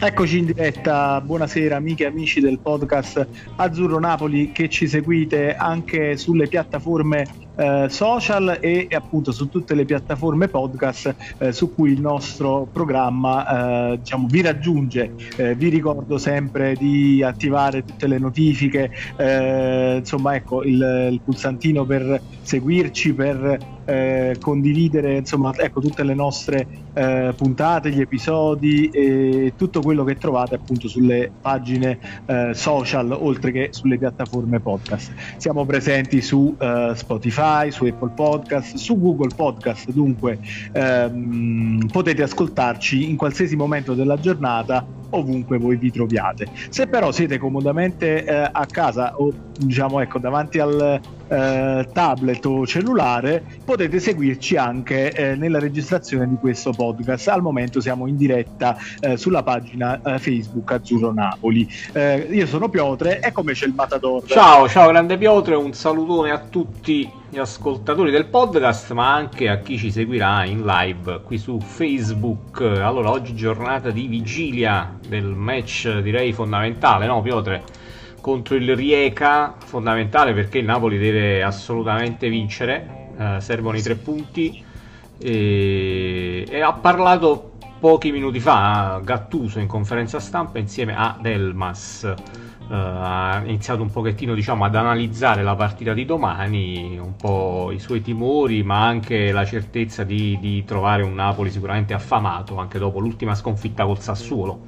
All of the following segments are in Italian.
Eccoci in diretta, buonasera amiche e amici del podcast Azzurro Napoli che ci seguite anche sulle piattaforme eh, social e, appunto su tutte le piattaforme podcast eh, su cui il nostro programma eh, diciamo, vi raggiunge. Eh, vi ricordo sempre di attivare tutte le notifiche, eh, insomma ecco il, il pulsantino per seguirci, per eh, condividere insomma, ecco, tutte le nostre eh, puntate, gli episodi e tutto quello che trovate appunto sulle pagine eh, social oltre che sulle piattaforme podcast. Siamo presenti su eh, Spotify, su Apple Podcast, su Google Podcast, dunque ehm, potete ascoltarci in qualsiasi momento della giornata ovunque voi vi troviate. Se però siete comodamente eh, a casa o diciamo ecco davanti al eh, tablet o cellulare potete seguirci anche eh, nella registrazione di questo podcast. Al momento siamo in diretta eh, sulla pagina eh, Facebook Azzurro Napoli. Eh, io sono Piotre e come c'è il Matador. Ciao, ciao grande Piotre, un salutone a tutti gli ascoltatori del podcast, ma anche a chi ci seguirà in live qui su Facebook. Allora, oggi giornata di vigilia del match direi fondamentale, no Piotre? Contro il Rieca, fondamentale perché il Napoli deve assolutamente vincere, eh, servono i tre punti. E, e ha parlato pochi minuti fa Gattuso in conferenza stampa insieme a Delmas Uh, ha iniziato un pochettino diciamo, ad analizzare la partita di domani, un po' i suoi timori, ma anche la certezza di, di trovare un Napoli sicuramente affamato anche dopo l'ultima sconfitta col Sassuolo.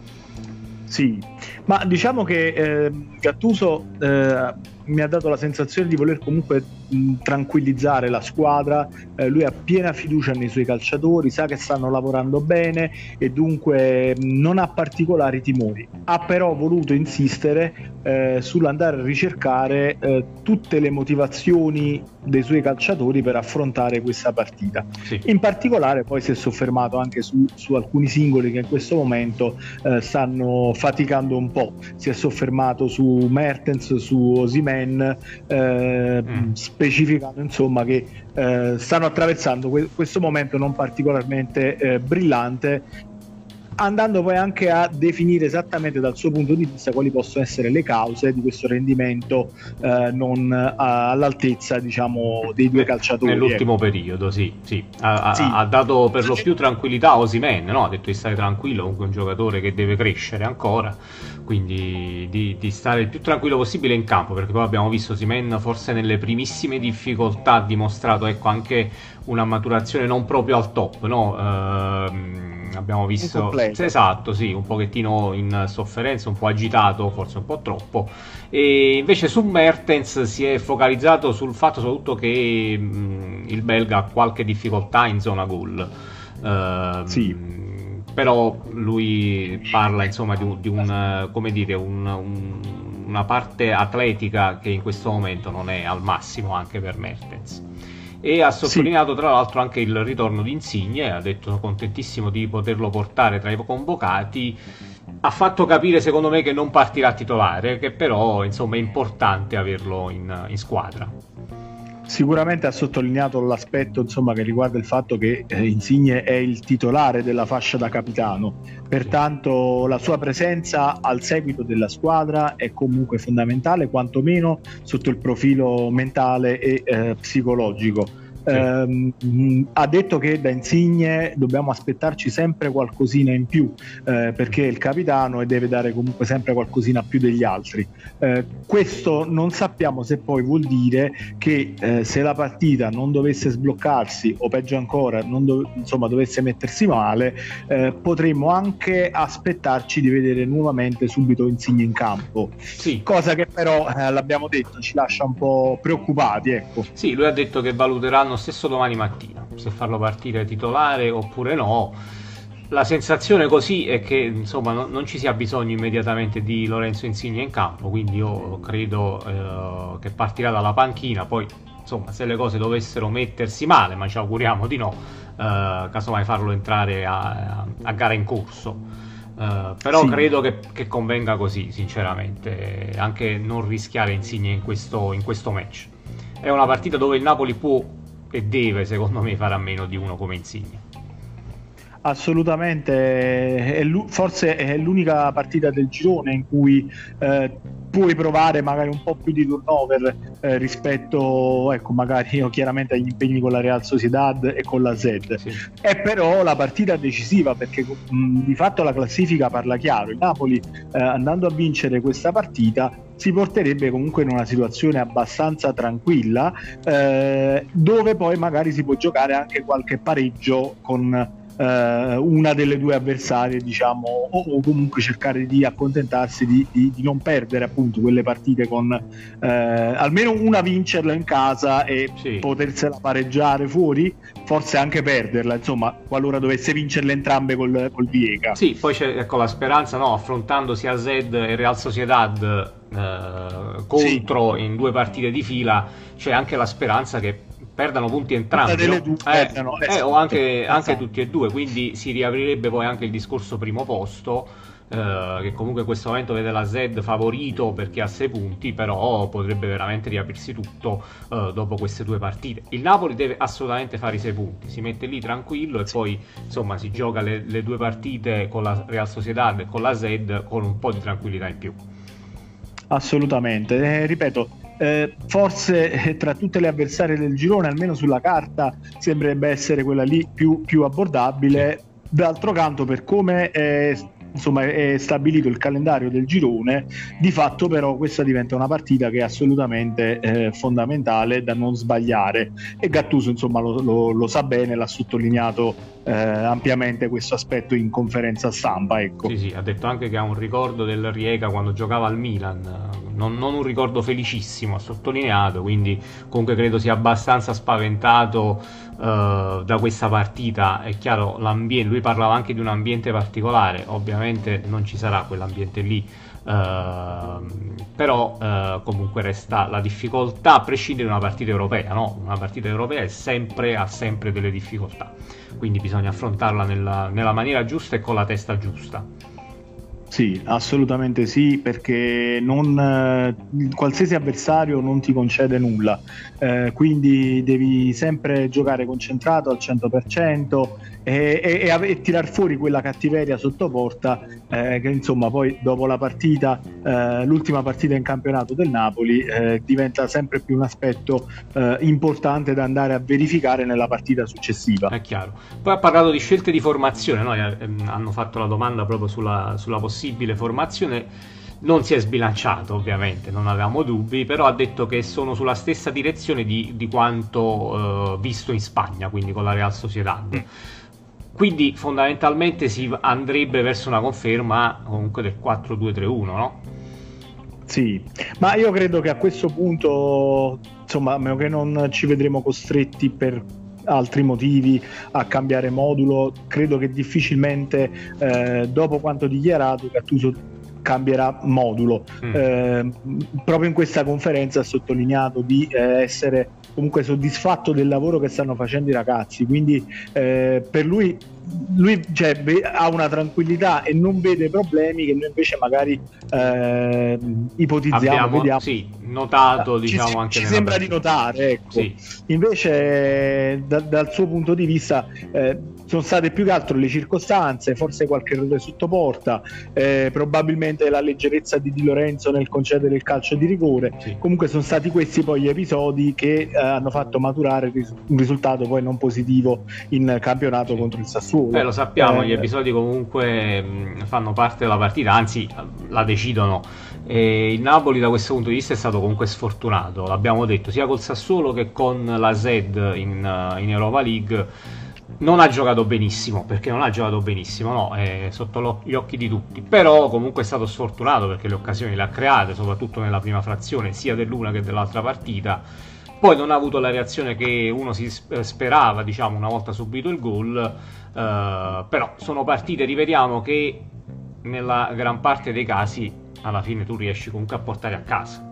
Sì, ma diciamo che eh, Gattuso eh, mi ha dato la sensazione di voler comunque mh, tranquillizzare la squadra, eh, lui ha piena fiducia nei suoi calciatori, sa che stanno lavorando bene e dunque mh, non ha particolari timori. Ha però voluto insistere eh, sull'andare a ricercare eh, tutte le motivazioni dei suoi calciatori per affrontare questa partita. Sì. In particolare poi si è soffermato anche su, su alcuni singoli che in questo momento eh, stanno faticando un po'. Si è soffermato su Mertens, su Osimen, eh, mm. specificando insomma che eh, stanno attraversando que- questo momento non particolarmente eh, brillante andando poi anche a definire esattamente dal suo punto di vista quali possono essere le cause di questo rendimento eh, non all'altezza diciamo dei due calciatori nell'ultimo ecco. periodo sì, sì. Ha, sì. ha, dato per lo più tranquillità a Osimen no? ha detto di stare tranquillo comunque un giocatore che deve crescere ancora quindi di, di, stare il più tranquillo possibile in campo perché poi abbiamo visto Simen forse nelle primissime difficoltà ha dimostrato ecco, anche una maturazione non proprio al top no? Ehm, abbiamo visto esatto, sì, un pochettino in sofferenza, un po' agitato, forse un po' troppo. E invece su Mertens si è focalizzato sul fatto soprattutto che mh, il belga ha qualche difficoltà in zona gol. Uh, sì. Però lui parla insomma di, di un, come dire, un, un, una parte atletica che in questo momento non è al massimo anche per Mertens e ha sottolineato sì. tra l'altro anche il ritorno di Insigne, ha detto contentissimo di poterlo portare tra i convocati, ha fatto capire secondo me che non partirà titolare, che però insomma è importante averlo in, in squadra. Sicuramente ha sottolineato l'aspetto insomma, che riguarda il fatto che eh, Insigne è il titolare della fascia da capitano, pertanto la sua presenza al seguito della squadra è comunque fondamentale, quantomeno sotto il profilo mentale e eh, psicologico ehm, ha detto che da Insigne dobbiamo aspettarci sempre qualcosina in più eh, perché è il capitano e deve dare comunque sempre qualcosina più degli altri. Eh, questo non sappiamo se poi vuol dire che eh, se la partita non dovesse sbloccarsi o peggio ancora non do- insomma, dovesse mettersi male eh, potremmo anche aspettarci di vedere nuovamente subito Insigne in campo. Sì. Cosa che però eh, l'abbiamo detto ci lascia un po' preoccupati. Ecco. Sì, lui ha detto che valuteranno stesso domani mattina se farlo partire titolare oppure no. La sensazione così è che insomma non, non ci sia bisogno immediatamente di Lorenzo Insigne in campo, quindi io credo eh, che partirà dalla panchina, poi insomma se le cose dovessero mettersi male, ma ci auguriamo di no, eh, casomai farlo entrare a, a, a gara in corso. Uh, però sì. credo che, che, convenga così, sinceramente, anche non rischiare Insigne in questo, in questo match. È una partita dove il Napoli può e deve secondo me fare a meno di uno come Insigne. Assolutamente, è forse è l'unica partita del girone in cui eh, puoi provare magari un po' più di turnover eh, rispetto, ecco, magari chiaramente agli impegni con la Real Sociedad e con la Z. Sì. È però la partita decisiva perché mh, di fatto la classifica parla chiaro. Il Napoli eh, andando a vincere questa partita si porterebbe comunque in una situazione abbastanza tranquilla eh, dove poi magari si può giocare anche qualche pareggio con eh, una delle due avversarie, diciamo, o, o comunque cercare di accontentarsi di, di, di, non perdere appunto quelle partite con eh, almeno una vincerla in casa e sì. potersela pareggiare fuori, forse anche perderla, insomma, qualora dovesse vincerle entrambe col, col Viega. Sì, poi c'è ecco, la speranza, no, affrontando sia Zed e Real Sociedad eh, contro sì. in due partite di fila, c'è anche la speranza che perdano punti entrambi no? due, eh, perdono, eh, esatto. o anche, anche, tutti e due quindi si riaprirebbe poi anche il discorso primo posto eh, che comunque in questo momento vede la Z favorito perché ha 6 punti però potrebbe veramente riaprirsi tutto eh, dopo queste due partite il Napoli deve assolutamente fare i 6 punti si mette lì tranquillo e poi insomma si gioca le, le due partite con la Real Sociedad e con la Z con un po' di tranquillità in più assolutamente eh, ripeto eh, forse eh, tra tutte le avversarie del girone, almeno sulla carta, sembrerebbe essere quella lì più, più abbordabile. D'altro canto, per come è insomma è stabilito il calendario del girone, di fatto però questa diventa una partita che è assolutamente eh, fondamentale da non sbagliare e Gattuso insomma lo, lo, lo sa bene, l'ha sottolineato eh, ampiamente questo aspetto in conferenza stampa. Ecco. Sì, sì, ha detto anche che ha un ricordo del Riega quando giocava al Milan, non, non un ricordo felicissimo, ha sottolineato, quindi comunque credo sia abbastanza spaventato uh, da questa partita. È chiaro, l'ambiente, lui parlava anche di un ambiente particolare, ovviamente non ci sarà quell'ambiente lì. Uh, però uh, comunque resta la difficoltà a prescindere da una partita europea no? una partita europea sempre, ha sempre delle difficoltà quindi bisogna affrontarla nella, nella maniera giusta e con la testa giusta sì, assolutamente sì, perché non, eh, qualsiasi avversario non ti concede nulla, eh, quindi devi sempre giocare concentrato al 100% e, e, e, tirar fuori quella cattiveria sotto porta eh, che insomma poi dopo la partita, eh, l'ultima partita in campionato del Napoli eh, diventa sempre più un aspetto eh, importante da andare a verificare nella partita successiva. È chiaro. Poi ha parlato di scelte di formazione, no? ehm, hanno fatto la domanda proprio sulla, sulla possibile formazione non si è sbilanciato ovviamente, non avevamo dubbi, però ha detto che sono sulla stessa direzione di, di quanto uh, visto in Spagna, quindi con la Real Sociedad. Mm. Quindi fondamentalmente si andrebbe verso una conferma comunque del 4-2-3-1, no? Sì, ma io credo che a questo punto, insomma, a meno che non ci vedremo costretti per altri motivi a cambiare modulo. Credo che difficilmente eh, dopo quanto dichiarato Gattuso cambierà modulo. Mm. Eh, proprio in questa conferenza ha sottolineato di eh, essere comunque soddisfatto del lavoro che stanno facendo i ragazzi, quindi eh, per lui lui cioè, ha una tranquillità e non vede problemi che noi invece magari eh, ipotizziamo. Abbiamo, vediamo. Sì, notato, diciamo ci, anche ci sembra di notare, ecco. Sì. Invece da, dal suo punto di vista eh, sono state più che altro le circostanze, forse qualche errore sotto porta, eh, probabilmente la leggerezza di Di Lorenzo nel concedere il calcio di rigore. Sì. Comunque sono stati questi poi gli episodi che eh, hanno fatto maturare un risultato poi non positivo in campionato sì. contro il Sassuolo. Beh, lo sappiamo, gli eh, episodi comunque mh, fanno parte della partita, anzi la decidono. E il Napoli da questo punto di vista è stato comunque sfortunato, l'abbiamo detto, sia col Sassuolo che con la Z in, in Europa League non ha giocato benissimo, perché non ha giocato benissimo, no, è sotto gli occhi di tutti, però comunque è stato sfortunato perché le occasioni le ha create, soprattutto nella prima frazione, sia dell'una che dell'altra partita. Poi non ha avuto la reazione che uno si sperava, diciamo, una volta subito il gol, eh, però sono partite, rivediamo, che nella gran parte dei casi alla fine tu riesci comunque a portare a casa.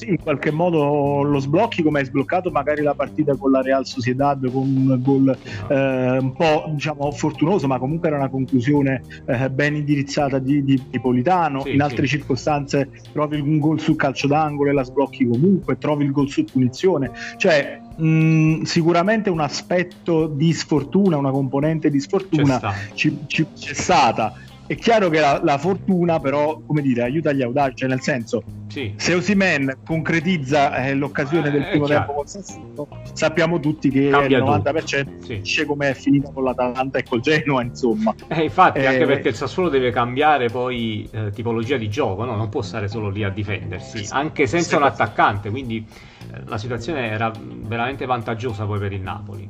Sì, in qualche modo lo sblocchi come hai sbloccato magari la partita con la Real Sociedad con un gol eh, un po' diciamo fortunoso ma comunque era una conclusione eh, ben indirizzata di, di, di Politano sì, in altre sì. circostanze trovi un gol sul calcio d'angolo e la sblocchi comunque trovi il gol su punizione. Cioè mh, sicuramente un aspetto di sfortuna una componente di sfortuna c'è, ci, ci, c'è stata è chiaro che la, la, fortuna però, come dire, aiuta gli audaci, cioè nel senso, sì. se Osimen concretizza eh, l'occasione eh, del primo tempo con Sassuolo, sappiamo tutti che Cambia il 90% sì. come è finita con l'Atalanta e col Genoa, insomma. Eh, infatti, eh, anche perché il Sassuolo deve cambiare poi eh, tipologia di gioco, no? non può stare solo lì a difendersi, anche senza un attaccante, quindi eh, la situazione era veramente vantaggiosa poi per il Napoli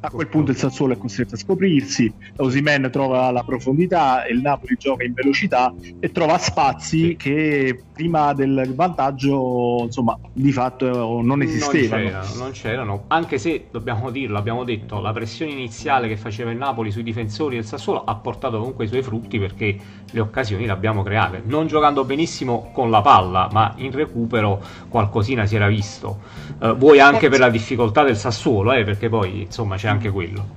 a quel punto il Sassuolo è costretto a scoprirsi, Osimen trova la profondità, il Napoli gioca in velocità e trova spazi che prima del vantaggio insomma di fatto non esistevano. Non c'erano, non c'erano, anche se dobbiamo dirlo, abbiamo detto, la pressione iniziale che faceva il Napoli sui difensori del Sassuolo ha portato comunque i suoi frutti perché le occasioni le abbiamo create, non giocando benissimo con la palla, ma in recupero qualcosina si era visto. Uh, vuoi anche per la difficoltà del Sassuolo, eh, perché poi insomma c'è anche quello.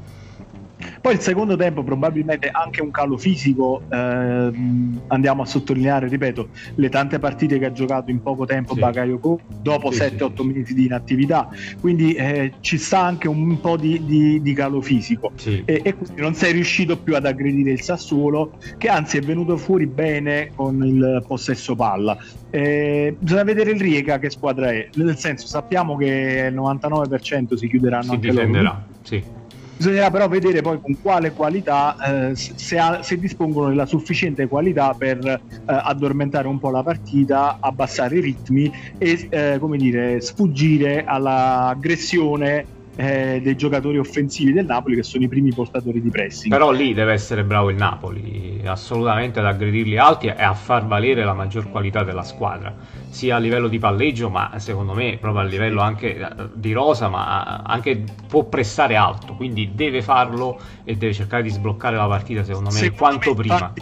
Poi il secondo tempo probabilmente anche un calo fisico, ehm, andiamo a sottolineare, ripeto, le tante partite che ha giocato in poco tempo sì. Bakayoko dopo sì, 7-8 sì, mesi di inattività, quindi eh, ci sta anche un po' di, di, di calo fisico e, e, quindi non sei riuscito più ad aggredire il Sassuolo che anzi è venuto fuori bene con il possesso palla. Eh, bisogna vedere il Riega che squadra è, nel senso sappiamo che il 99% si chiuderanno si anche difenderà. loro. Sì Bisognerà però vedere poi con quale qualità, eh, se, ha, se, dispongono della sufficiente qualità per eh, addormentare un po' la partita, abbassare i ritmi e eh, come dire, sfuggire all'aggressione eh, dei giocatori offensivi del Napoli che sono i primi portatori di pressing. Però lì deve essere bravo il Napoli, assolutamente ad aggredirli alti e a far valere la maggior qualità della squadra, sia a livello di palleggio, ma secondo me proprio a livello anche eh, di rosa, ma anche può pressare alto, quindi deve farlo e deve cercare di sbloccare la partita secondo me secondo quanto me, prima. Infatti,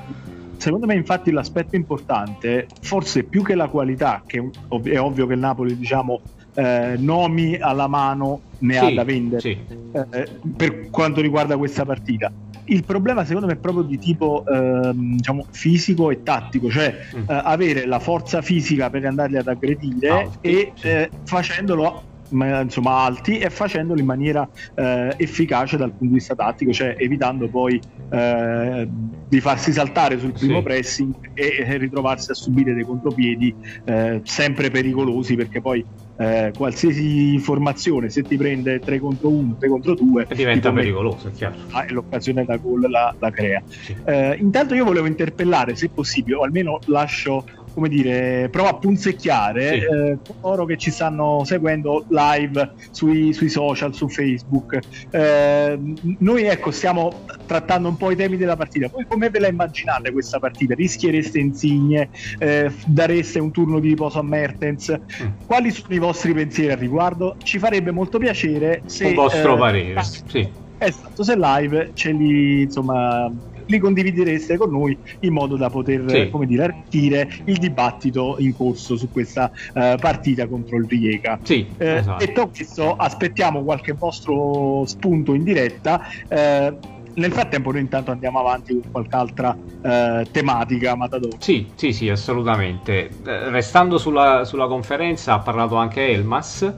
secondo me infatti l'aspetto importante, forse più che la qualità, che è ovvio che il Napoli diciamo eh, nomi alla mano ne sì, ha da vendere sì. eh, per quanto riguarda questa partita. Il problema secondo me è proprio di tipo eh, diciamo, fisico e tattico, cioè mm. Eh, avere la forza fisica per andarli ad aggredire ah, e sì. Eh, insomma alti e facendolo in maniera eh, efficace dal punto di vista tattico, cioè evitando poi eh, di farsi saltare sul primo sì. pressing e, e, ritrovarsi a subire dei contropiedi eh, sempre pericolosi perché poi eh, qualsiasi formazione se ti prende 3 contro 1, 3 contro 2 diventa pericoloso, è chiaro. Ah, l'occasione da gol la, la crea. Sì. Eh, intanto io volevo interpellare, se possibile, o almeno lascio come dire, prova a punzecchiare sì. eh, coloro che ci stanno seguendo live sui, sui social, su Facebook. Eh, noi ecco, stiamo trattando un po' i temi della partita. Voi come ve la immaginate questa partita? Rischiereste insigne? Eh, dareste un turno di riposo a Mertens? Mm. Quali sono i vostri pensieri al riguardo? Ci farebbe molto piacere se... Un vostro eh, parere, sì. Esatto, se live ce li insomma li condividereste con noi in modo da poter sì. come dire, arricchire il dibattito in corso su questa uh, partita contro il Rijeka. Sì, eh, esatto. Detto questo, aspettiamo qualche vostro spunto in diretta. Eh, nel frattempo noi intanto andiamo avanti con qualche altra eh, tematica Matador. Sì, sì, sì, assolutamente. Eh, restando sulla, sulla, conferenza ha parlato anche Elmas.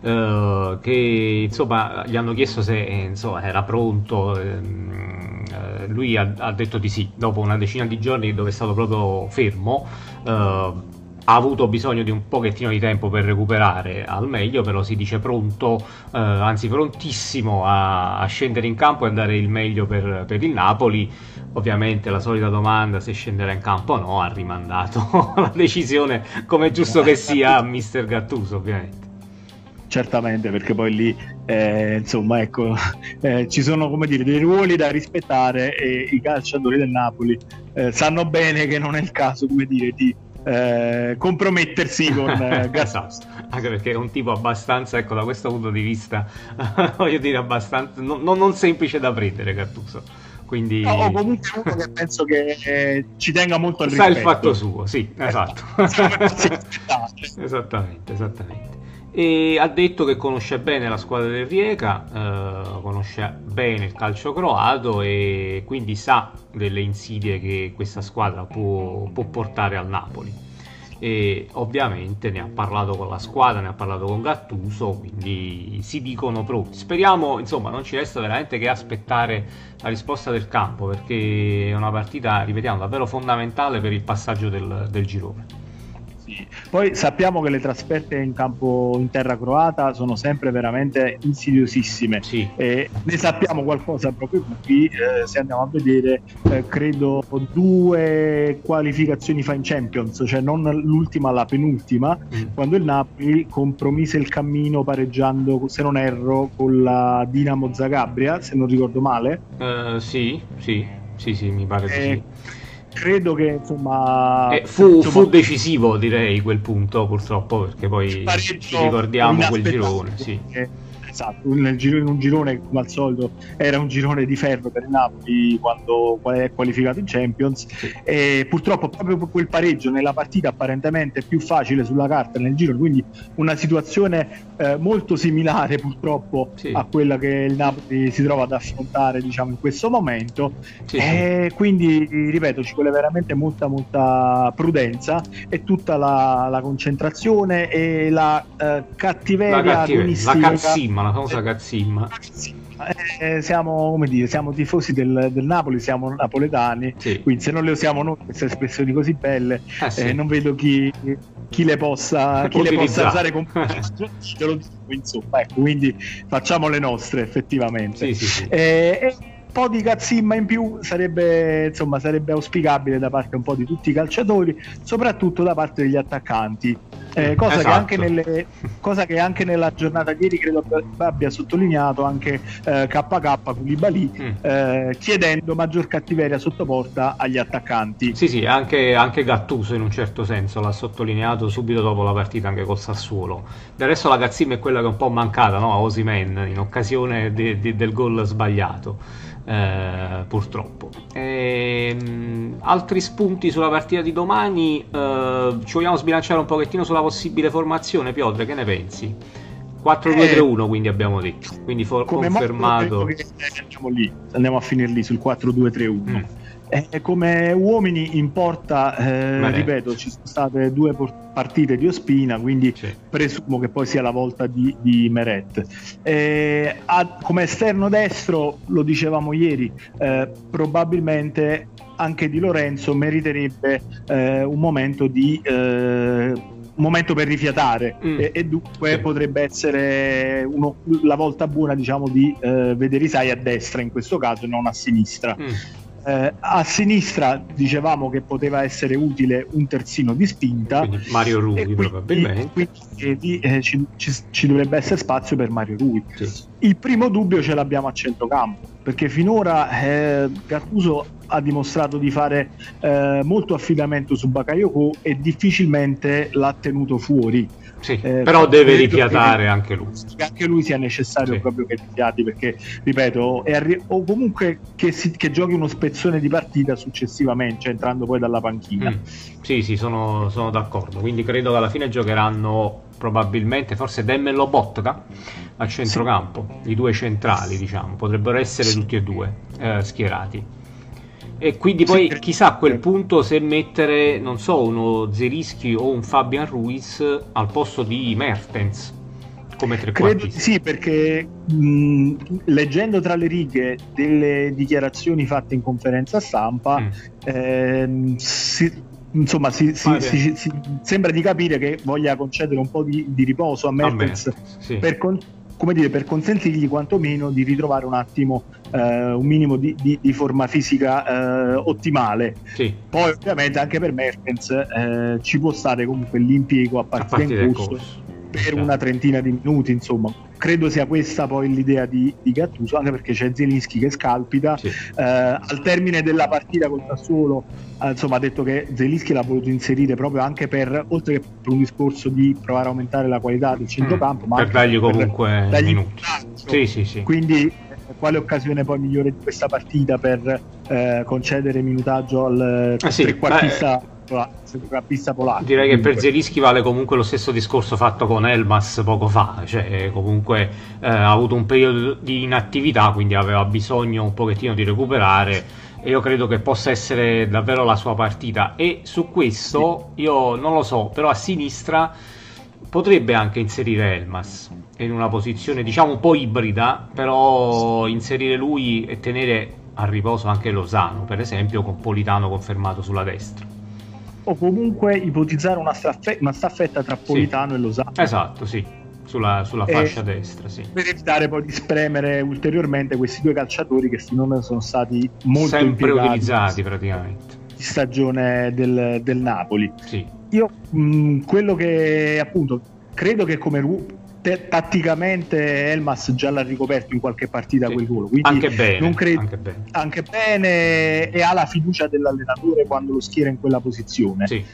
Eh, che insomma gli hanno chiesto se insomma, era pronto ehm, eh, lui ha, ha, detto di sì, dopo una decina di giorni dove è stato proprio fermo. Eh, ha avuto bisogno di un pochettino di tempo per recuperare al meglio, però si dice pronto, eh, anzi prontissimo a, a, scendere in campo e a dare il meglio per, per, il Napoli. Ovviamente la solita domanda se scenderà in campo o no ha rimandato la decisione come giusto che sia a mister Gattuso ovviamente certamente perché poi lì eh, insomma ecco eh, ci sono come dire dei ruoli da rispettare e i calciatori del Napoli eh, sanno bene che non è il caso come dire di eh, compromettersi con eh, esatto. anche perché è un tipo abbastanza ecco da questo punto di vista voglio dire abbastanza non, non semplice da prendere Gattuso Quindi... No, o comunque uno che penso che eh, ci tenga molto al rispetto. Sa il fatto suo, sì, esatto. esattamente, esattamente. E ha detto che conosce bene la squadra del Rijeka, eh, conosce bene il calcio croato e quindi sa delle insidie che questa squadra può, può portare al Napoli e ovviamente ne ha parlato con la squadra, ne ha parlato con Gattuso, quindi si dicono pronti. Speriamo, insomma, non ci resta veramente che aspettare la risposta del campo perché è una partita, ripetiamo, davvero fondamentale per il passaggio del, del girone. Poi sappiamo che le trasferte in campo in terra croata sono sempre veramente insidiosissime. Sì. E ne sappiamo qualcosa proprio qui. Eh, se andiamo a vedere, eh, credo due qualificazioni fa in Champions, cioè non l'ultima, la penultima, mm. quando il Napoli compromise il cammino pareggiando, se non erro, con la Dinamo Zagabria, se non ricordo male. Uh, sì, sì, sì, sì, mi pare eh, sì credo che insomma, eh, fu, insomma, fu, decisivo direi quel punto purtroppo perché poi ci ricordiamo quel girone sì. Esatto, nel giro, in un girone come al solito era un girone di ferro per il Napoli quando è qualificato in Champions sì. e purtroppo proprio quel pareggio nella partita apparentemente più facile sulla carta nel giro, quindi una situazione eh, molto similare purtroppo sì. a quella che il Napoli si trova ad affrontare diciamo in questo momento sì, e quindi ripeto ci vuole veramente molta molta prudenza e tutta la, la concentrazione e la eh, cattiveria la, cattiveria, la cazzimma la famosa cazzimma. Eh, siamo, come dire, siamo tifosi del, del Napoli, siamo napoletani, sì. quindi se non le usiamo noi queste espressioni così belle, eh sì. eh, non vedo chi, chi le possa, chi le possa usare con insomma, ecco, quindi facciamo le nostre effettivamente. Sì, eh, un po' di cazzimma in più sarebbe, insomma, sarebbe auspicabile da parte un po' di tutti i calciatori, soprattutto da parte degli attaccanti eh, cosa, esatto. che anche nelle, cosa, che anche nella giornata di ieri credo abbia sottolineato anche eh, KK Koulibaly mm. eh, chiedendo maggior cattiveria sotto porta agli attaccanti. Sì, sì, anche, anche, Gattuso in un certo senso l'ha sottolineato subito dopo la partita anche col Sassuolo. Del resto la Gazzim è quella che è un po' mancata no? a Osimen in occasione de, de, del gol sbagliato eh, purtroppo. E, ehm, mh, altri spunti sulla partita di domani, eh, ci vogliamo sbilanciare un pochettino sulla possibile formazione, Piotr, che ne pensi? 4-2-3-1 eh, quindi abbiamo detto, quindi for- confermato. Andiamo, lì, andiamo a finire lì sul 4-2-3-1. Mm. Eh, come uomini in porta, eh, ripeto, ci sono state due partite di Ospina, quindi sì. presumo che poi sia la volta di, di Meret. Eh, a, come esterno destro, lo dicevamo ieri, eh, probabilmente anche Di Lorenzo meriterebbe eh, un momento di eh, un momento per rifiatare mm. e, e, dunque sì. potrebbe essere uno, la volta buona diciamo di eh, vedere Isai a destra in questo caso e non a sinistra. Mm. Eh, a sinistra dicevamo che poteva essere utile un terzino di spinta. Quindi Mario Rui quindi, probabilmente. Quindi eh, ci, ci, ci, dovrebbe essere spazio per Mario Rui. Sì. Il primo dubbio ce l'abbiamo a centrocampo, perché finora eh, Gattuso ha dimostrato di fare eh, molto affidamento su Bakayoko e difficilmente l'ha tenuto fuori sì, eh, però deve rifiatare che, anche lui. Che anche lui sia necessario sì. proprio che rifiati perché, ripeto, arri- o comunque che, si, che, giochi uno spezzone di partita successivamente, cioè entrando poi dalla panchina. Mm. Sì, sì, sono, sono, d'accordo. Quindi credo che alla fine giocheranno probabilmente, forse Demme e Lobotka a centrocampo, sì. i due centrali, diciamo, potrebbero essere sì. tutti e due eh, schierati. E quindi poi sì, chissà a quel punto se mettere, non so, uno Zerischi o un Fabian Ruiz al posto di Mertens come trequartista. Sì, perché mh, leggendo tra le righe delle dichiarazioni fatte in conferenza stampa, mm. ehm, si, insomma, si, si, sembra di capire che voglia concedere un po' di, di riposo a Mertens sì. per, con, come dire, per consentirgli quantomeno di ritrovare un attimo eh, un minimo di, di, di forma fisica eh, ottimale. Sì. Poi ovviamente anche per Mertens eh, ci può stare comunque l'impiego a partita, a partita in corso, corso. Per certo. una trentina di minuti, insomma. Credo sia questa poi l'idea di, di Gattuso, anche perché c'è Zelinski che scalpita. Sì. Eh, al termine della partita col Sassuolo, eh, insomma, ha detto che Zelinski l'ha voluto inserire proprio anche per, oltre che per un discorso di provare a aumentare la qualità del centrocampo, mm, ma per dargli comunque per dargli minuti. Sì, sì, sì. Quindi quale occasione poi migliore di questa partita per eh, concedere minutaggio al eh sì, trequartista centrocampista polacco. Direi che per Zelischi vale comunque lo stesso discorso fatto con Elmas poco fa, cioè comunque eh, ha avuto un periodo di inattività, quindi aveva bisogno un pochettino di recuperare e io credo che possa essere davvero la sua partita e su questo io non lo so, però a sinistra potrebbe anche inserire Elmas in una posizione diciamo un po' ibrida, però inserire lui e tenere a riposo anche Lozano, per esempio, con Politano confermato sulla destra. O comunque ipotizzare una, staffe- una staffetta tra Politano sì. e Lozano. Esatto, sì, sulla, sulla fascia destra, sì. Per evitare poi di spremere ulteriormente questi due calciatori che finora sono stati molto sempre utilizzati praticamente. Di stagione del, del Napoli. Sì. Io mh, quello che appunto credo che come te- tatticamente Elmas già l'ha ricoperto in qualche partita sì. quel ruolo. Quindi anche bene, non credo, anche bene. Anche bene e ha la fiducia dell'allenatore quando lo schiera in quella posizione. Sì.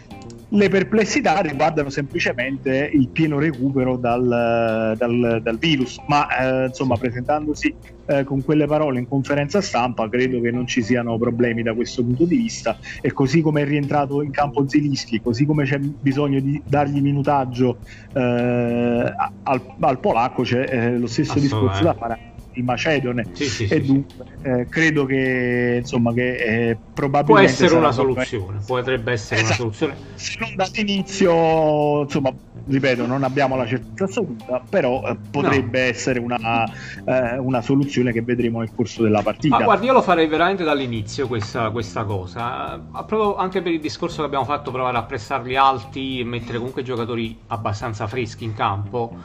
Le perplessità riguardano semplicemente il pieno recupero dal, dal, dal virus, ma eh, insomma presentandosi eh, con quelle parole in conferenza stampa credo che non ci siano problemi da questo punto di vista. E così come è rientrato in campo Zilischi, così come c'è bisogno di dargli minutaggio eh, al, al, polacco c'è eh, lo stesso discorso da fare il Macedone. Sì, sì, e dunque eh, credo che insomma che eh, probabilmente può essere una soluzione potrebbe essere esatto. una soluzione. Se non dall'inizio insomma ripeto non abbiamo la certezza assoluta però eh, potrebbe no. essere una, eh, una, soluzione che vedremo nel corso della partita. Ma guardi io lo farei veramente dall'inizio questa, questa cosa. Proprio anche per il discorso che abbiamo fatto provare a prestarli alti e mettere comunque giocatori abbastanza freschi in campo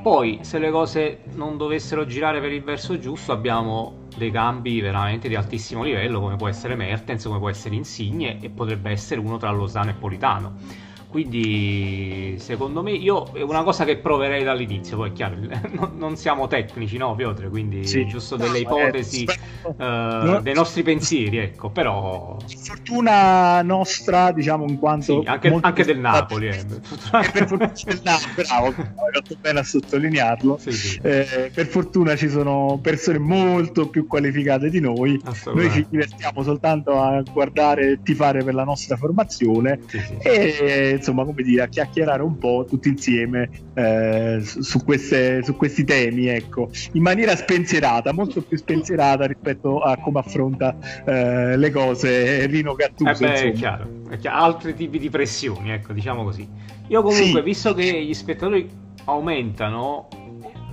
poi, se le cose non dovessero girare per il verso giusto, abbiamo dei cambi veramente di altissimo livello, come può essere Mertens, come può essere Insigne e potrebbe essere uno tra Lozano e Politano quindi secondo me io è una cosa che proverei dall'inizio, poi è chiaro, non, siamo tecnici, no, Piotr, quindi sì. giusto delle ipotesi eh, uh, dei nostri pensieri, ecco, però... Fortuna nostra, diciamo, in quanto... Sì, anche, anche del Napoli, eh. per fortuna del Napoli, bravo, hai fatto bene a sottolinearlo. Sì, sì. Eh, per fortuna ci sono persone molto più qualificate di noi, noi ci divertiamo soltanto a guardare e tifare per la nostra formazione e insomma, come dire, a chiacchierare un po' tutti insieme eh, su, queste, su, questi temi, ecco, in maniera spensierata, molto più spensierata rispetto a come affronta eh, le cose Rino Gattuso. Eh beh, è chiaro, è chiaro, altri tipi di pressioni, ecco, diciamo così. Io comunque, sì. visto che gli spettatori aumentano,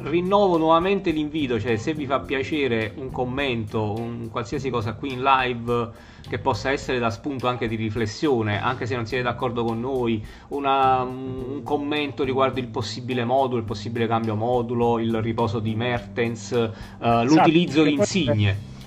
rinnovo nuovamente l'invito, cioè se vi fa piacere un commento, un qualsiasi cosa qui in live che possa essere da spunto anche di riflessione, anche se non siete d'accordo con noi, una, un commento riguardo il possibile modulo, il possibile cambio modulo, il riposo di Mertens, uh, l'utilizzo di insigne.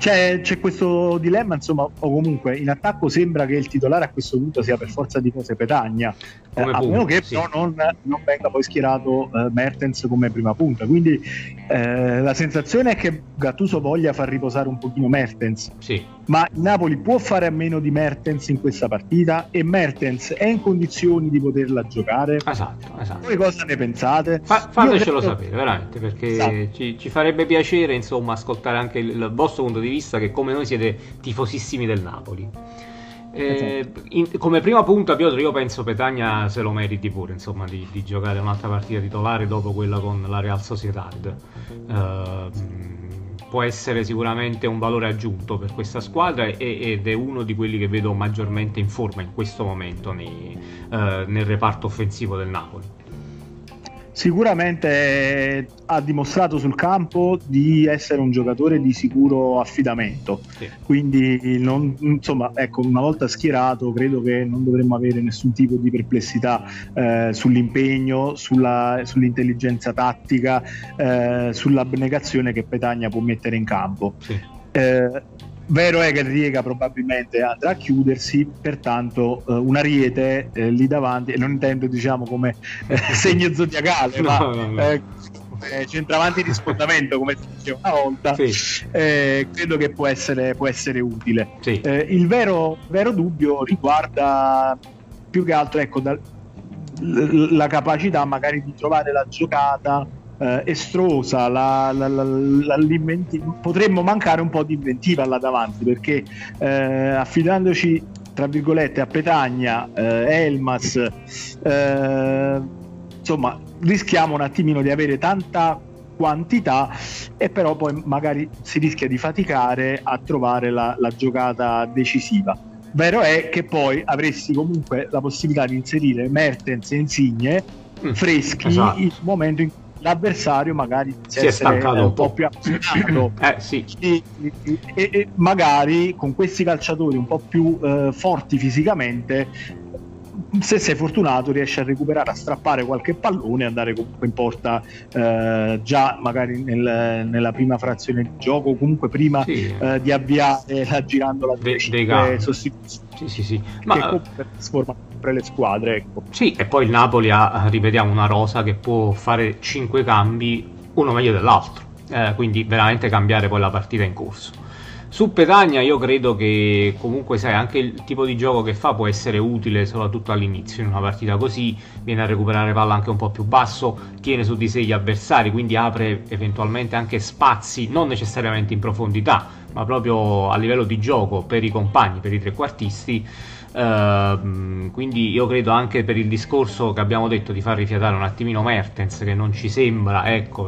C'è, c'è, questo dilemma, insomma, o comunque in attacco sembra che il titolare a questo punto sia per forza di cose Petagna, eh, a meno che sì. non, non, venga poi schierato eh, Mertens come prima punta. Quindi eh, la sensazione è che Gattuso voglia far riposare un pochino Mertens, sì. ma Napoli può fare a meno di Mertens in questa partita e Mertens è in condizioni di poterla giocare. Esatto, esatto. Voi cosa ne pensate? Fa, fatecelo credo... sapere, veramente, perché esatto. ci, ci, farebbe piacere insomma ascoltare anche il, il vostro punto di vista che come noi siete tifosissimi del Napoli. Eh, in, come prima punta Piotr io penso Petagna se lo meriti pure insomma di, di giocare un'altra partita titolare dopo quella con la Real Sociedad. Eh, può essere sicuramente un valore aggiunto per questa squadra e, ed è uno di quelli che vedo maggiormente in forma in questo momento nei, eh, nel reparto offensivo del Napoli sicuramente ha dimostrato sul campo di essere un giocatore di sicuro affidamento. Sì. Quindi, non, insomma, ecco, una volta schierato, credo che non dovremmo avere nessun tipo di perplessità eh, sull'impegno, sulla, sull'intelligenza tattica, eh, sull'abnegazione che Petagna può mettere in campo. Sì. Eh, Vero è che il Riega probabilmente andrà a chiudersi, pertanto eh, un ariete eh, lì davanti, e non intendo diciamo come eh, segno zodiacale, no, ma no, no. Eh, eh, centravanti di sfondamento, come si diceva una volta, sì. Eh, credo che può essere, può essere utile. Sì. il vero, vero, dubbio riguarda più che altro ecco, da, la capacità magari di trovare la giocata eh, estrosa, la, la, la, potremmo mancare un po' di inventiva là davanti perché eh, affidandoci tra virgolette a Petagna, eh, Elmas, eh, insomma rischiamo un attimino di avere tanta quantità e però poi magari si rischia di faticare a trovare la, la giocata decisiva. Vero è che poi avresti comunque la possibilità di inserire Mertens e Insigne mm, freschi esatto. in un momento in cui l'avversario magari si è stancato un po' più appassionato eh, sì. e, e, e, magari con questi calciatori un po' più eh, forti fisicamente se sei fortunato riesci a recuperare, a strappare qualche pallone e andare comunque in porta eh, già magari nel, nella prima frazione di gioco, comunque prima sì. eh, di avviare la girandola De, dei sostituzioni. Sì, sì, sì. Ma che comunque trasforma sempre le squadre. Ecco. Sì, e poi il Napoli ha, ripetiamo, una rosa che può fare 5 cambi, uno meglio dell'altro. Eh, quindi veramente cambiare poi la partita in corso. Su Petagna io credo che comunque sai anche il tipo di gioco che fa può essere utile soprattutto all'inizio in una partita così, viene a recuperare palla anche un po' più basso, tiene su di sé gli avversari, quindi apre eventualmente anche spazi, non necessariamente in profondità, ma proprio a livello di gioco per i compagni, per i trequartisti. Uh, quindi io credo anche per il discorso che abbiamo detto di far rifiatare un attimino Mertens che non ci sembra ecco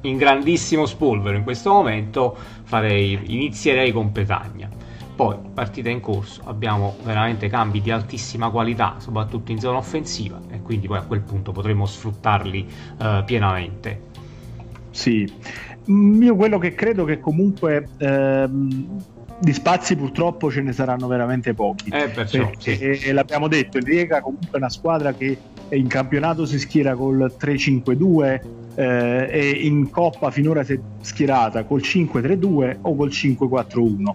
in grandissimo spolvero in questo momento farei, inizierei con Petagna. Poi, partita in corso, abbiamo veramente cambi di altissima qualità, soprattutto in zona offensiva, e quindi poi a quel punto potremo sfruttarli uh, pienamente. Sì, io quello che credo che comunque ehm, di spazi purtroppo ce ne saranno veramente pochi. Eh, perciò, sì. e, l'abbiamo detto, il Riega comunque è una squadra che in campionato si schiera col 3-5-2 eh, e in Coppa finora si è schierata col 5-3-2 o col 5-4-1.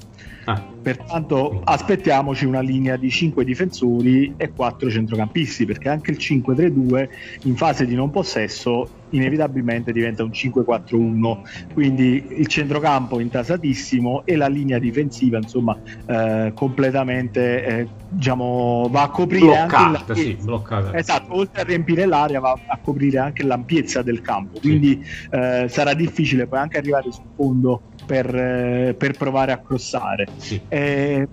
Ah. Pertanto aspettiamoci una linea di 5 difensori e 4 centrocampisti, perché anche il 5-3-2 in fase di non possesso inevitabilmente diventa un 5-4-1, quindi il centrocampo intasatissimo e la linea difensiva insomma eh, completamente eh, diciamo, va a coprire bloccata, anche sì, bloccata. Esatto, oltre a riempire l'area va a coprire anche l'ampiezza del campo, quindi sì. eh, sarà difficile poi anche arrivare sul fondo per, eh, per provare a crossare. Sì. Eh,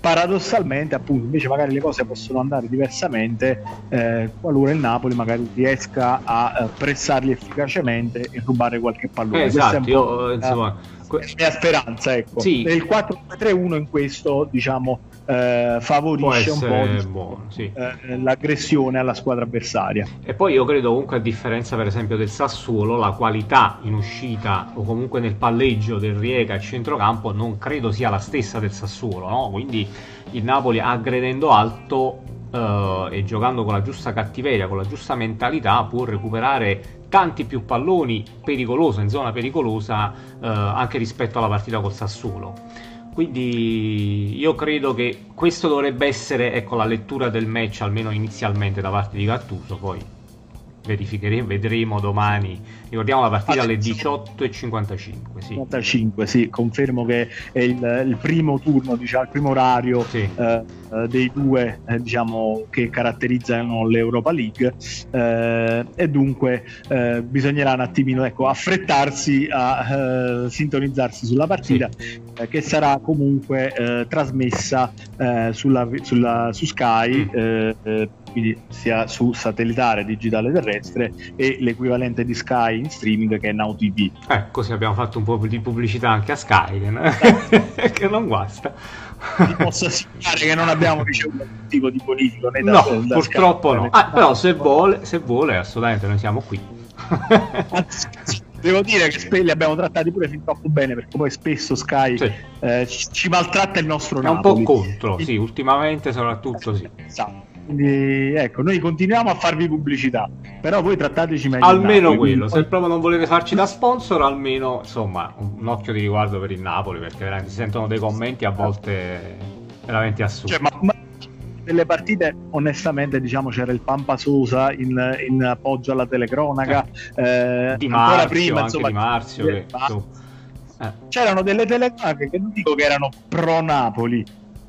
paradossalmente appunto invece magari le cose possono andare diversamente eh, qualora il Napoli magari riesca a eh, pressarli efficacemente e rubare qualche pallone eh, esatto io, insomma que- mia speranza ecco sì. il 4-3-1 in questo diciamo eh, favorisce un po' buono, sì. eh, l'aggressione alla squadra avversaria. E poi io credo comunque a differenza per esempio del Sassuolo, la qualità in uscita o comunque nel palleggio del Riega e centrocampo non credo sia la stessa del Sassuolo, no? quindi il Napoli aggredendo alto uh, e giocando con la giusta cattiveria, con la giusta mentalità può recuperare tanti più palloni pericoloso in zona pericolosa uh, anche rispetto alla partita col Sassuolo quindi io credo che questo dovrebbe essere ecco, la lettura del match, almeno inizialmente da parte di Gattuso, poi verificheremo, vedremo domani. Ricordiamo la partita alle 18.55. Sì. 55, sì, confermo che è il, il primo turno, diciamo, il primo orario sì. eh, eh dei due eh, diciamo, che caratterizzano l'Europa League eh, e dunque eh, bisognerà un attimino ecco, affrettarsi a eh, sintonizzarsi sulla partita sì. che sarà comunque trasmessa sulla, sulla, su Sky. Mm quindi sia su satellitare, digitale terrestre e l'equivalente di Sky in streaming che è Now TV. Eh, così abbiamo fatto un po' di pubblicità anche a Sky, che, che non guasta. Ti posso assicurare che non abbiamo ricevuto alcun tipo di bonifico né da, no, da purtroppo Sky, no. Ah, però se vuole, se vuole, assolutamente noi siamo qui. Devo dire che li abbiamo trattati pure fin troppo bene perché poi spesso Sky sì. eh, ci, maltratta il nostro È Napoli. un po' contro, sì, ultimamente soprattutto sì. Esatto. Quindi ecco, noi continuiamo a farvi pubblicità, però voi trattateci meglio. Almeno Napoli, quello, quindi... se proprio non volete farci da sponsor, almeno insomma un occhio di riguardo per il Napoli, perché veramente si sentono dei commenti a volte veramente assurdi. Cioè, ma, ma delle partite onestamente diciamo c'era il Pampa Sosa in, in appoggio alla telecronaca eh, di Marzio, prima insomma di Marzio che, eh. c'erano delle telecronache che non dico che erano pro Napoli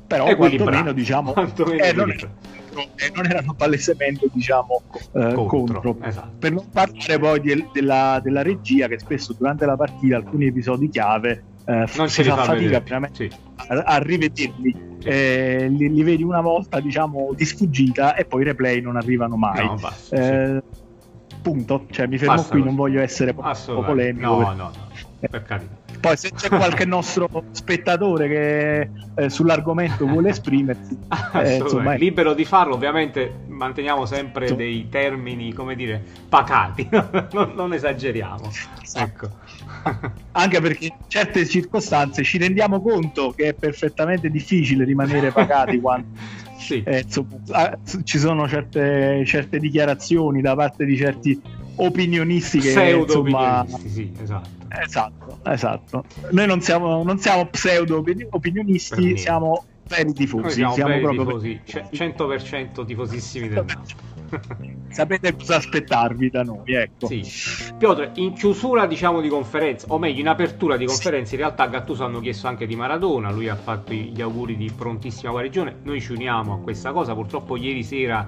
però quantomeno diciamo quantomeno eh, non, e non erano palesemente diciamo eh, contro, contro. Esatto. per non parlare poi di, della, della, regia che spesso durante la partita alcuni episodi chiave eh, non si fa fatica sì. a, a, rivederli sì. eh, li, li, vedi una volta diciamo di sfuggita e poi i replay non arrivano mai no, basta, eh, sì. punto cioè mi fermo qui non voglio essere polemico no, no, no, per carità poi se c'è qualche nostro spettatore che eh, sull'argomento vuole esprimersi, eh, insomma, è libero di farlo, ovviamente manteniamo sempre sì. dei termini, come dire, pacati, non, non esageriamo. Ecco. Anche perché in certe circostanze ci rendiamo conto che è perfettamente difficile rimanere pacati quando sì. eh, ah, ci sono certe, certe dichiarazioni da parte di certi opinionisti che Pseudo insomma, opinionisti, sì, esatto Esatto, esatto. Noi non siamo, non siamo pseudo opinionisti, siamo veri tifosi. Noi siamo, siamo proprio tifosi, 100% tifosissimi del Napoli. Sapete cosa aspettarvi da noi, ecco. Sì. Piotr, in chiusura diciamo di conferenza, o meglio in apertura di conferenza, in realtà Gattuso hanno chiesto anche di Maradona, lui ha fatto gli auguri di prontissima guarigione, noi ci uniamo a questa cosa, purtroppo ieri sera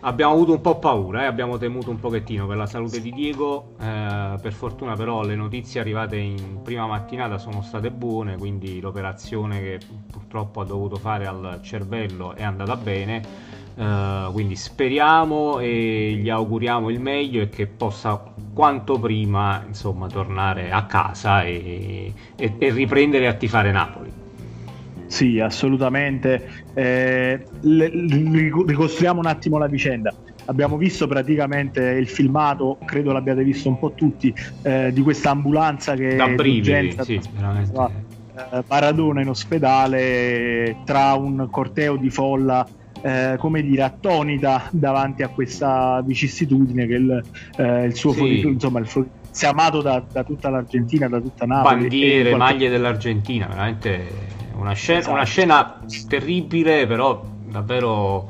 abbiamo avuto un po' paura, eh? abbiamo temuto un pochettino per la salute di Diego, eh, per fortuna però le notizie arrivate in prima mattinata sono state buone, quindi l'operazione che purtroppo ha dovuto fare al cervello è andata bene, eh, quindi speriamo e gli auguriamo il meglio e che possa quanto prima insomma tornare a casa e, e, e riprendere a tifare Napoli. Sì, assolutamente. Eh, ricostruiamo un attimo la vicenda. Abbiamo visto praticamente il filmato, credo l'abbiate visto un po' tutti, eh, di questa ambulanza che da brividi, sì, eh, Maradona in ospedale tra un corteo di folla eh, come dire, attonita davanti a questa vicissitudine che il, eh, il suo sì. fornito, insomma, il è amato da, da, tutta l'Argentina, da tutta Napoli. Bandiere, qualche... maglie dell'Argentina, veramente una scena, esatto. una scena terribile, però davvero.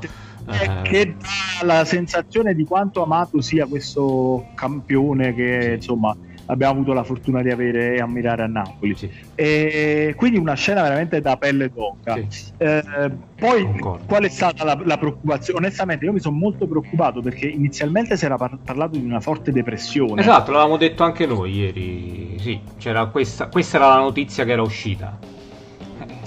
Eh... Che dà la sensazione di quanto amato sia questo campione che sì. insomma abbiamo avuto la fortuna di avere e ammirare a Napoli. Sì. E quindi una scena veramente da pelle d'oca. Sì. Eh, poi Concordo. qual è stata la, la, preoccupazione? Onestamente io mi sono molto preoccupato perché inizialmente si era par- parlato di una forte depressione. Esatto, l'avevamo detto anche noi ieri. Sì, c'era questa, questa era la notizia che era uscita.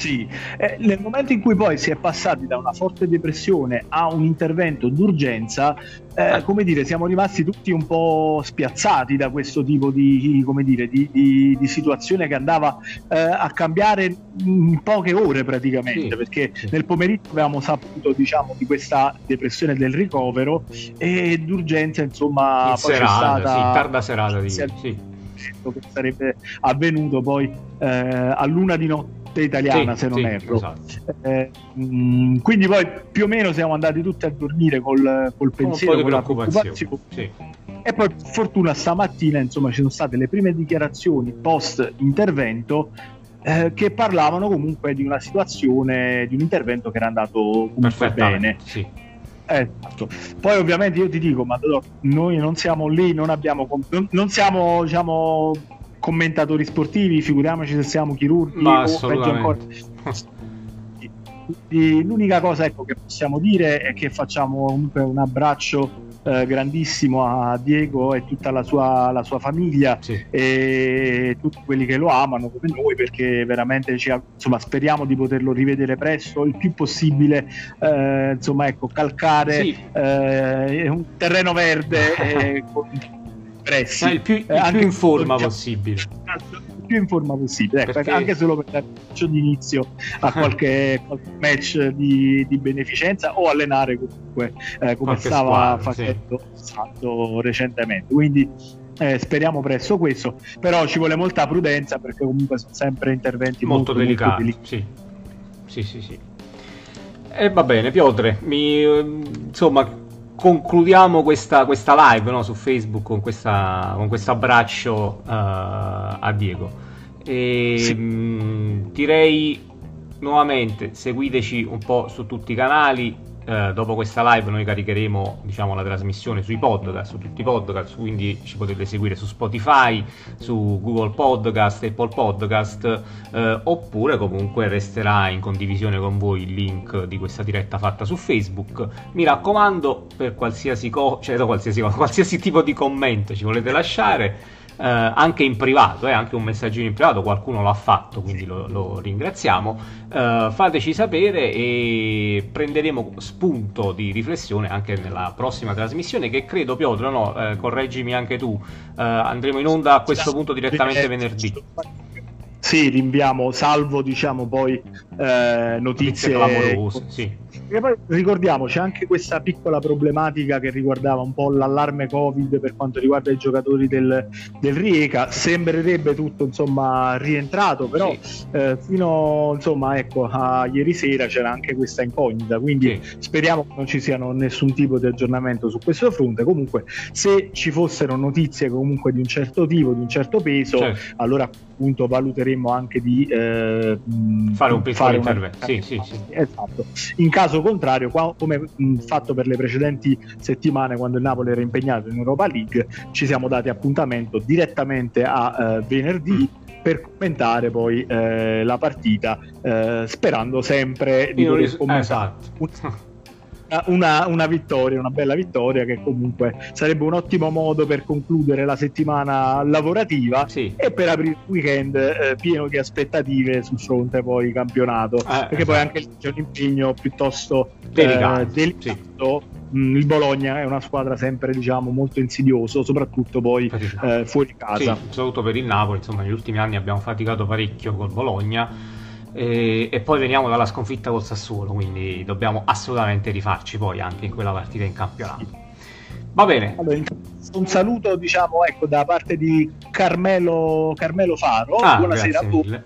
Sì, eh, nel momento in cui poi si è passati da una forte depressione a un intervento d'urgenza, eh, come dire, siamo rimasti tutti un po' spiazzati da questo tipo di, come dire, di, di, di situazione che andava eh, a cambiare in poche ore praticamente, sì, perché sì. nel pomeriggio avevamo saputo diciamo, di questa depressione del ricovero e d'urgenza insomma in serata, stata... sì, tarda serata di... sì. che sarebbe avvenuto poi eh, a luna di notte italiana, sì, se non sì, erro. Esatto. Eh, mh, quindi poi più o meno siamo andati tutti a dormire col, col pensiero, con la preoccupazione. Sì. E poi per fortuna stamattina insomma ci sono state le prime dichiarazioni post intervento eh, che parlavano comunque di una situazione, di un intervento che era andato comunque bene. Sì. Esatto. Poi ovviamente io ti dico, ma noi non siamo lì, non abbiamo non siamo diciamo commentatori sportivi, figuriamoci se siamo chirurghi Ma o peggio ancora. L'unica cosa ecco, che possiamo dire è che facciamo comunque un abbraccio eh, grandissimo a Diego e tutta la sua, la sua famiglia sì. e tutti quelli che lo amano come noi perché veramente ci, insomma, speriamo di poterlo rivedere presto il più possibile eh, insomma ecco calcare sì. eh, un terreno verde con pressi. il più, il eh, più in forma possibile. Il più in forma possibile, ecco, Perché... anche solo per dare un di inizio a qualche, qualche match di, di, beneficenza o allenare comunque eh, come qualche stava squadra, facendo sì. recentemente. Quindi eh, speriamo presto questo, però ci vuole molta prudenza perché comunque sono sempre interventi molto, molto delicati. Molto. Sì. sì, sì, sì. E va bene, Piotre, mi, insomma, concludiamo questa, questa live no, su Facebook con, questa, con questo abbraccio uh, a Diego. E, sì. mh, direi nuovamente seguiteci un po' su tutti i canali. Eh, dopo questa live noi caricheremo diciamo, la trasmissione sui podcast, su tutti i podcast, quindi ci potete seguire su Spotify, su Google Podcast, Apple Podcast, eh, oppure comunque resterà in condivisione con voi il link di questa diretta fatta su Facebook. Mi raccomando, per qualsiasi, co- cioè, qualsiasi, qualsiasi tipo di commento ci volete lasciare eh, anche in privato, eh, anche un messaggino in privato, qualcuno l'ha fatto, quindi lo, lo ringraziamo. Eh, fateci sapere e prenderemo spunto di riflessione anche nella prossima trasmissione che credo Piotro, no, eh, correggimi anche tu, eh, andremo in onda a questo punto direttamente venerdì. Sì, rinviamo, salvo diciamo poi eh, notizie clamorose, sì. E poi ricordiamoci anche questa piccola problematica che riguardava un po' l'allarme Covid per quanto riguarda i giocatori del, del Rieca. Sembrerebbe tutto insomma rientrato, però sì. eh, fino insomma ecco a ieri sera c'era anche questa incognita. Quindi sì. speriamo che non ci sia nessun tipo di aggiornamento su questo fronte. Comunque, se ci fossero notizie comunque di un certo tipo, di un certo peso, certo. allora appunto valuteremmo anche di eh, fare un piccolo fare intervento. Una... Sì, sì, sì. Esatto. In caso contrario, qua, come fatto per le precedenti settimane quando il Napoli era impegnato in Europa League, ci siamo dati appuntamento direttamente a eh, venerdì. Mm per commentare poi eh, la partita, eh, sperando sempre di poter commentare. Esatto una, una, vittoria, una bella vittoria che comunque sarebbe un ottimo modo per concludere la settimana lavorativa sì. e per aprire il weekend eh, pieno di aspettative sul fronte poi campionato, eh, perché esatto. poi anche c'è un impegno piuttosto delicato. Eh, delicato. Sì mm, il Bologna è una squadra sempre diciamo molto insidioso soprattutto poi eh, fuori casa sì, soprattutto per il Napoli insomma negli ultimi anni abbiamo faticato parecchio col Bologna e, e, poi veniamo dalla sconfitta col Sassuolo, quindi dobbiamo assolutamente rifarci poi anche in quella partita in campionato. Va bene. Allora, un saluto diciamo ecco da parte di Carmelo, Carmelo Faro. Ah, Buonasera a tutti.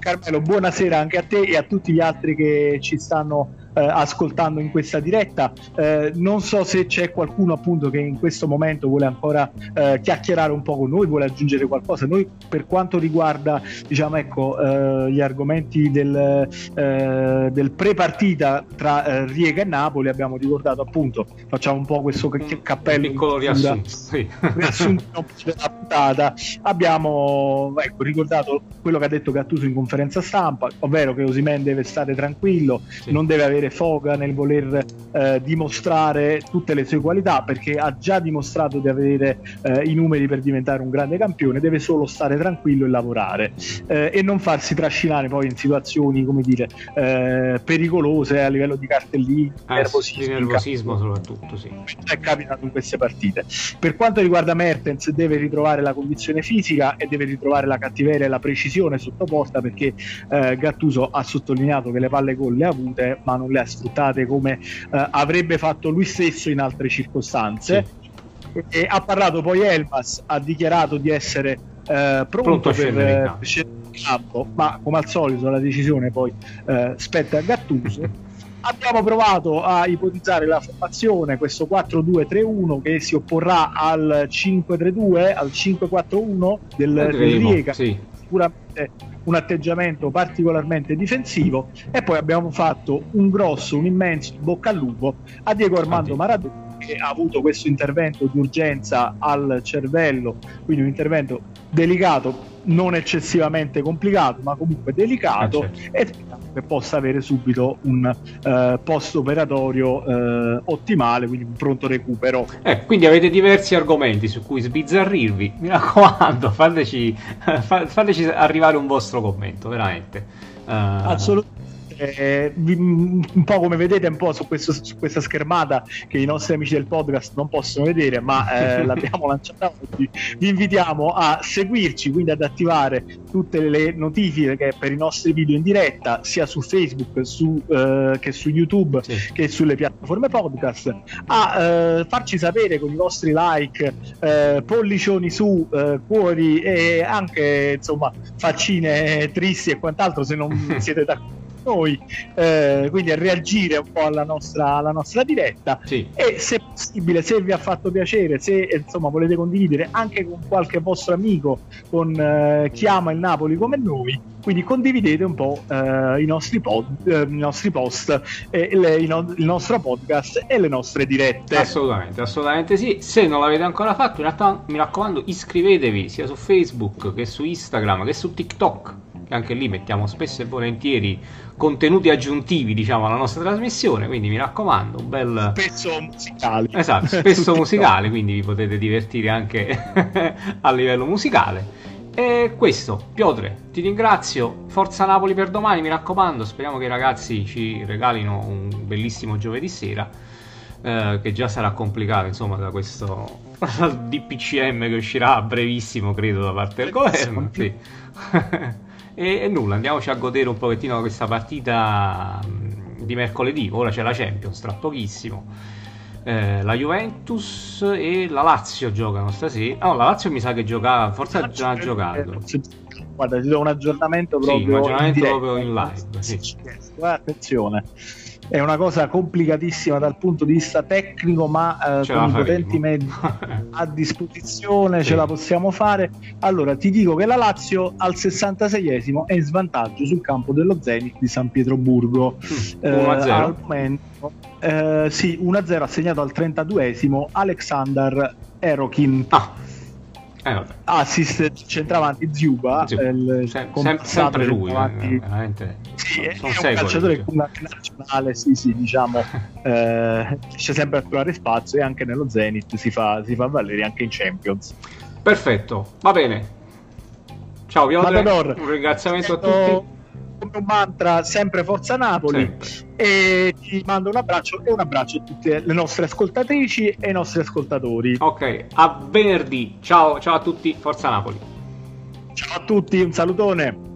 Carmelo, buonasera anche a te e a tutti gli altri che ci stanno eh, ascoltando in questa diretta. Eh, non so se c'è qualcuno appunto che in questo momento vuole ancora eh, chiacchierare un po' con noi, vuole aggiungere qualcosa. Noi per quanto riguarda diciamo ecco eh, gli argomenti del, eh, del pre-partita tra eh, Riega e Napoli abbiamo ricordato appunto, facciamo un po' questo cappello. Un piccolo riassunto, sì. riassunto della puntata. Abbiamo ecco, ricordato quello che ha detto Gattuso in conferenza stampa, ovvero che Osimen deve stare tranquillo, sì. non deve avere avere foga nel voler eh, dimostrare tutte le sue qualità perché ha già dimostrato di avere eh, i numeri per diventare un grande campione, deve solo stare tranquillo e lavorare eh, e non farsi trascinare poi in situazioni come dire eh, pericolose a livello di cartellini, ah, nervosismo, nervosismo soprattutto, sì. È capitato in queste partite. Per quanto riguarda Mertens deve ritrovare la condizione fisica e deve ritrovare la cattiveria e la precisione sotto porta perché eh, Gattuso ha sottolineato che le palle gol le ha avute ma non le ha sfruttate come eh, avrebbe fatto lui stesso in altre circostanze. Sì. E, ha parlato poi Elmas, ha dichiarato di essere eh, pronto, pronto per eh, scendere in campo, ma come al solito la decisione poi eh, spetta a Gattuso. Abbiamo provato a ipotizzare la formazione, questo 4-2-3-1 che si opporrà al 5-3-2, al 5-4-1 del, del Riega. Sì. Sicuramente un atteggiamento particolarmente difensivo e poi abbiamo fatto un grosso, un immenso bocca al lupo a Diego Armando Maradona che ha avuto questo intervento di urgenza al cervello, quindi un intervento delicato, non eccessivamente complicato, ma comunque delicato ah, certo. e che possa avere subito un uh, post operatorio uh, ottimale, quindi un pronto recupero. Eh, quindi avete diversi argomenti su cui sbizzarrirvi, mi raccomando, fateci, fateci arrivare un vostro commento, veramente. Uh... Assolutamente eh, un po' come vedete un po' su, questo, su, questa schermata che i nostri amici del podcast non possono vedere ma eh, l'abbiamo lanciata oggi vi invitiamo a seguirci quindi ad attivare tutte le notifiche per i nostri video in diretta sia su Facebook su, eh, che su YouTube sì. che sulle piattaforme podcast a eh, farci sapere con i vostri like eh, pollicioni su cuori e anche insomma faccine tristi e quant'altro se non siete d'accordo noi, eh, quindi a reagire un po' alla nostra, alla nostra diretta sì. e se possibile, se vi ha fatto piacere, se insomma volete condividere anche con qualche vostro amico, con eh, chi ama il Napoli come noi, quindi condividete un po' eh, i, nostri pod, eh, i, nostri post, le, il nostro podcast e le nostre dirette. Assolutamente, assolutamente sì. Se non l'avete ancora fatto, mi raccomando, iscrivetevi sia su Facebook che su Instagram che su TikTok. Che anche lì mettiamo spesso e volentieri contenuti aggiuntivi, diciamo, alla nostra trasmissione. Quindi mi raccomando, un bel. Spesso musicali. Esatto, spesso musicale, quindi vi potete divertire anche a livello musicale. E questo, Piotre, ti ringrazio. Forza Napoli per domani, mi raccomando. Speriamo che i ragazzi ci regalino un bellissimo giovedì sera. Eh, che già sarà complicato, insomma, da questo DPCM che uscirà a brevissimo, credo, da parte del governo. Sì. E, e, nulla, andiamoci a godere un pochettino questa partita mm, di mercoledì. Ora c'è la Champions, tra pochissimo eh, la Juventus e la Lazio giocano stasera. Oh, la Lazio mi sa che gioca, forse ha già giocato. Guarda, ti do un aggiornamento proprio, sì, un aggiornamento in, proprio in live. Sì. Attenzione, è una cosa complicatissima dal punto di vista tecnico, ma eh, con i potenti mezzi a disposizione sì. ce la possiamo fare. Allora, ti dico che la Lazio al 66esimo è in svantaggio sul campo dello Zenit di San Pietroburgo. Mm, eh, al momento eh, sì, 1-0 assegnato al 32esimo Alexander Erokin. Ah. Eh, assist centravanti Ziuba, sì. il Sem- sempre lui eh, veramente. Sì, è, sono è un calciatore con una nazionale sì sì diciamo eh, riesce sempre a trovare spazio e anche nello Zenith si fa, si fa valere anche in Champions. Perfetto va bene. Ciao Piotr un ringraziamento a tutti come un mantra sempre Forza Napoli sempre. e ti mando un abbraccio e un abbraccio a tutte le nostre ascoltatrici e i nostri ascoltatori. Ok, a venerdì. Ciao, ciao a tutti, Forza Napoli. Ciao a tutti, un salutone.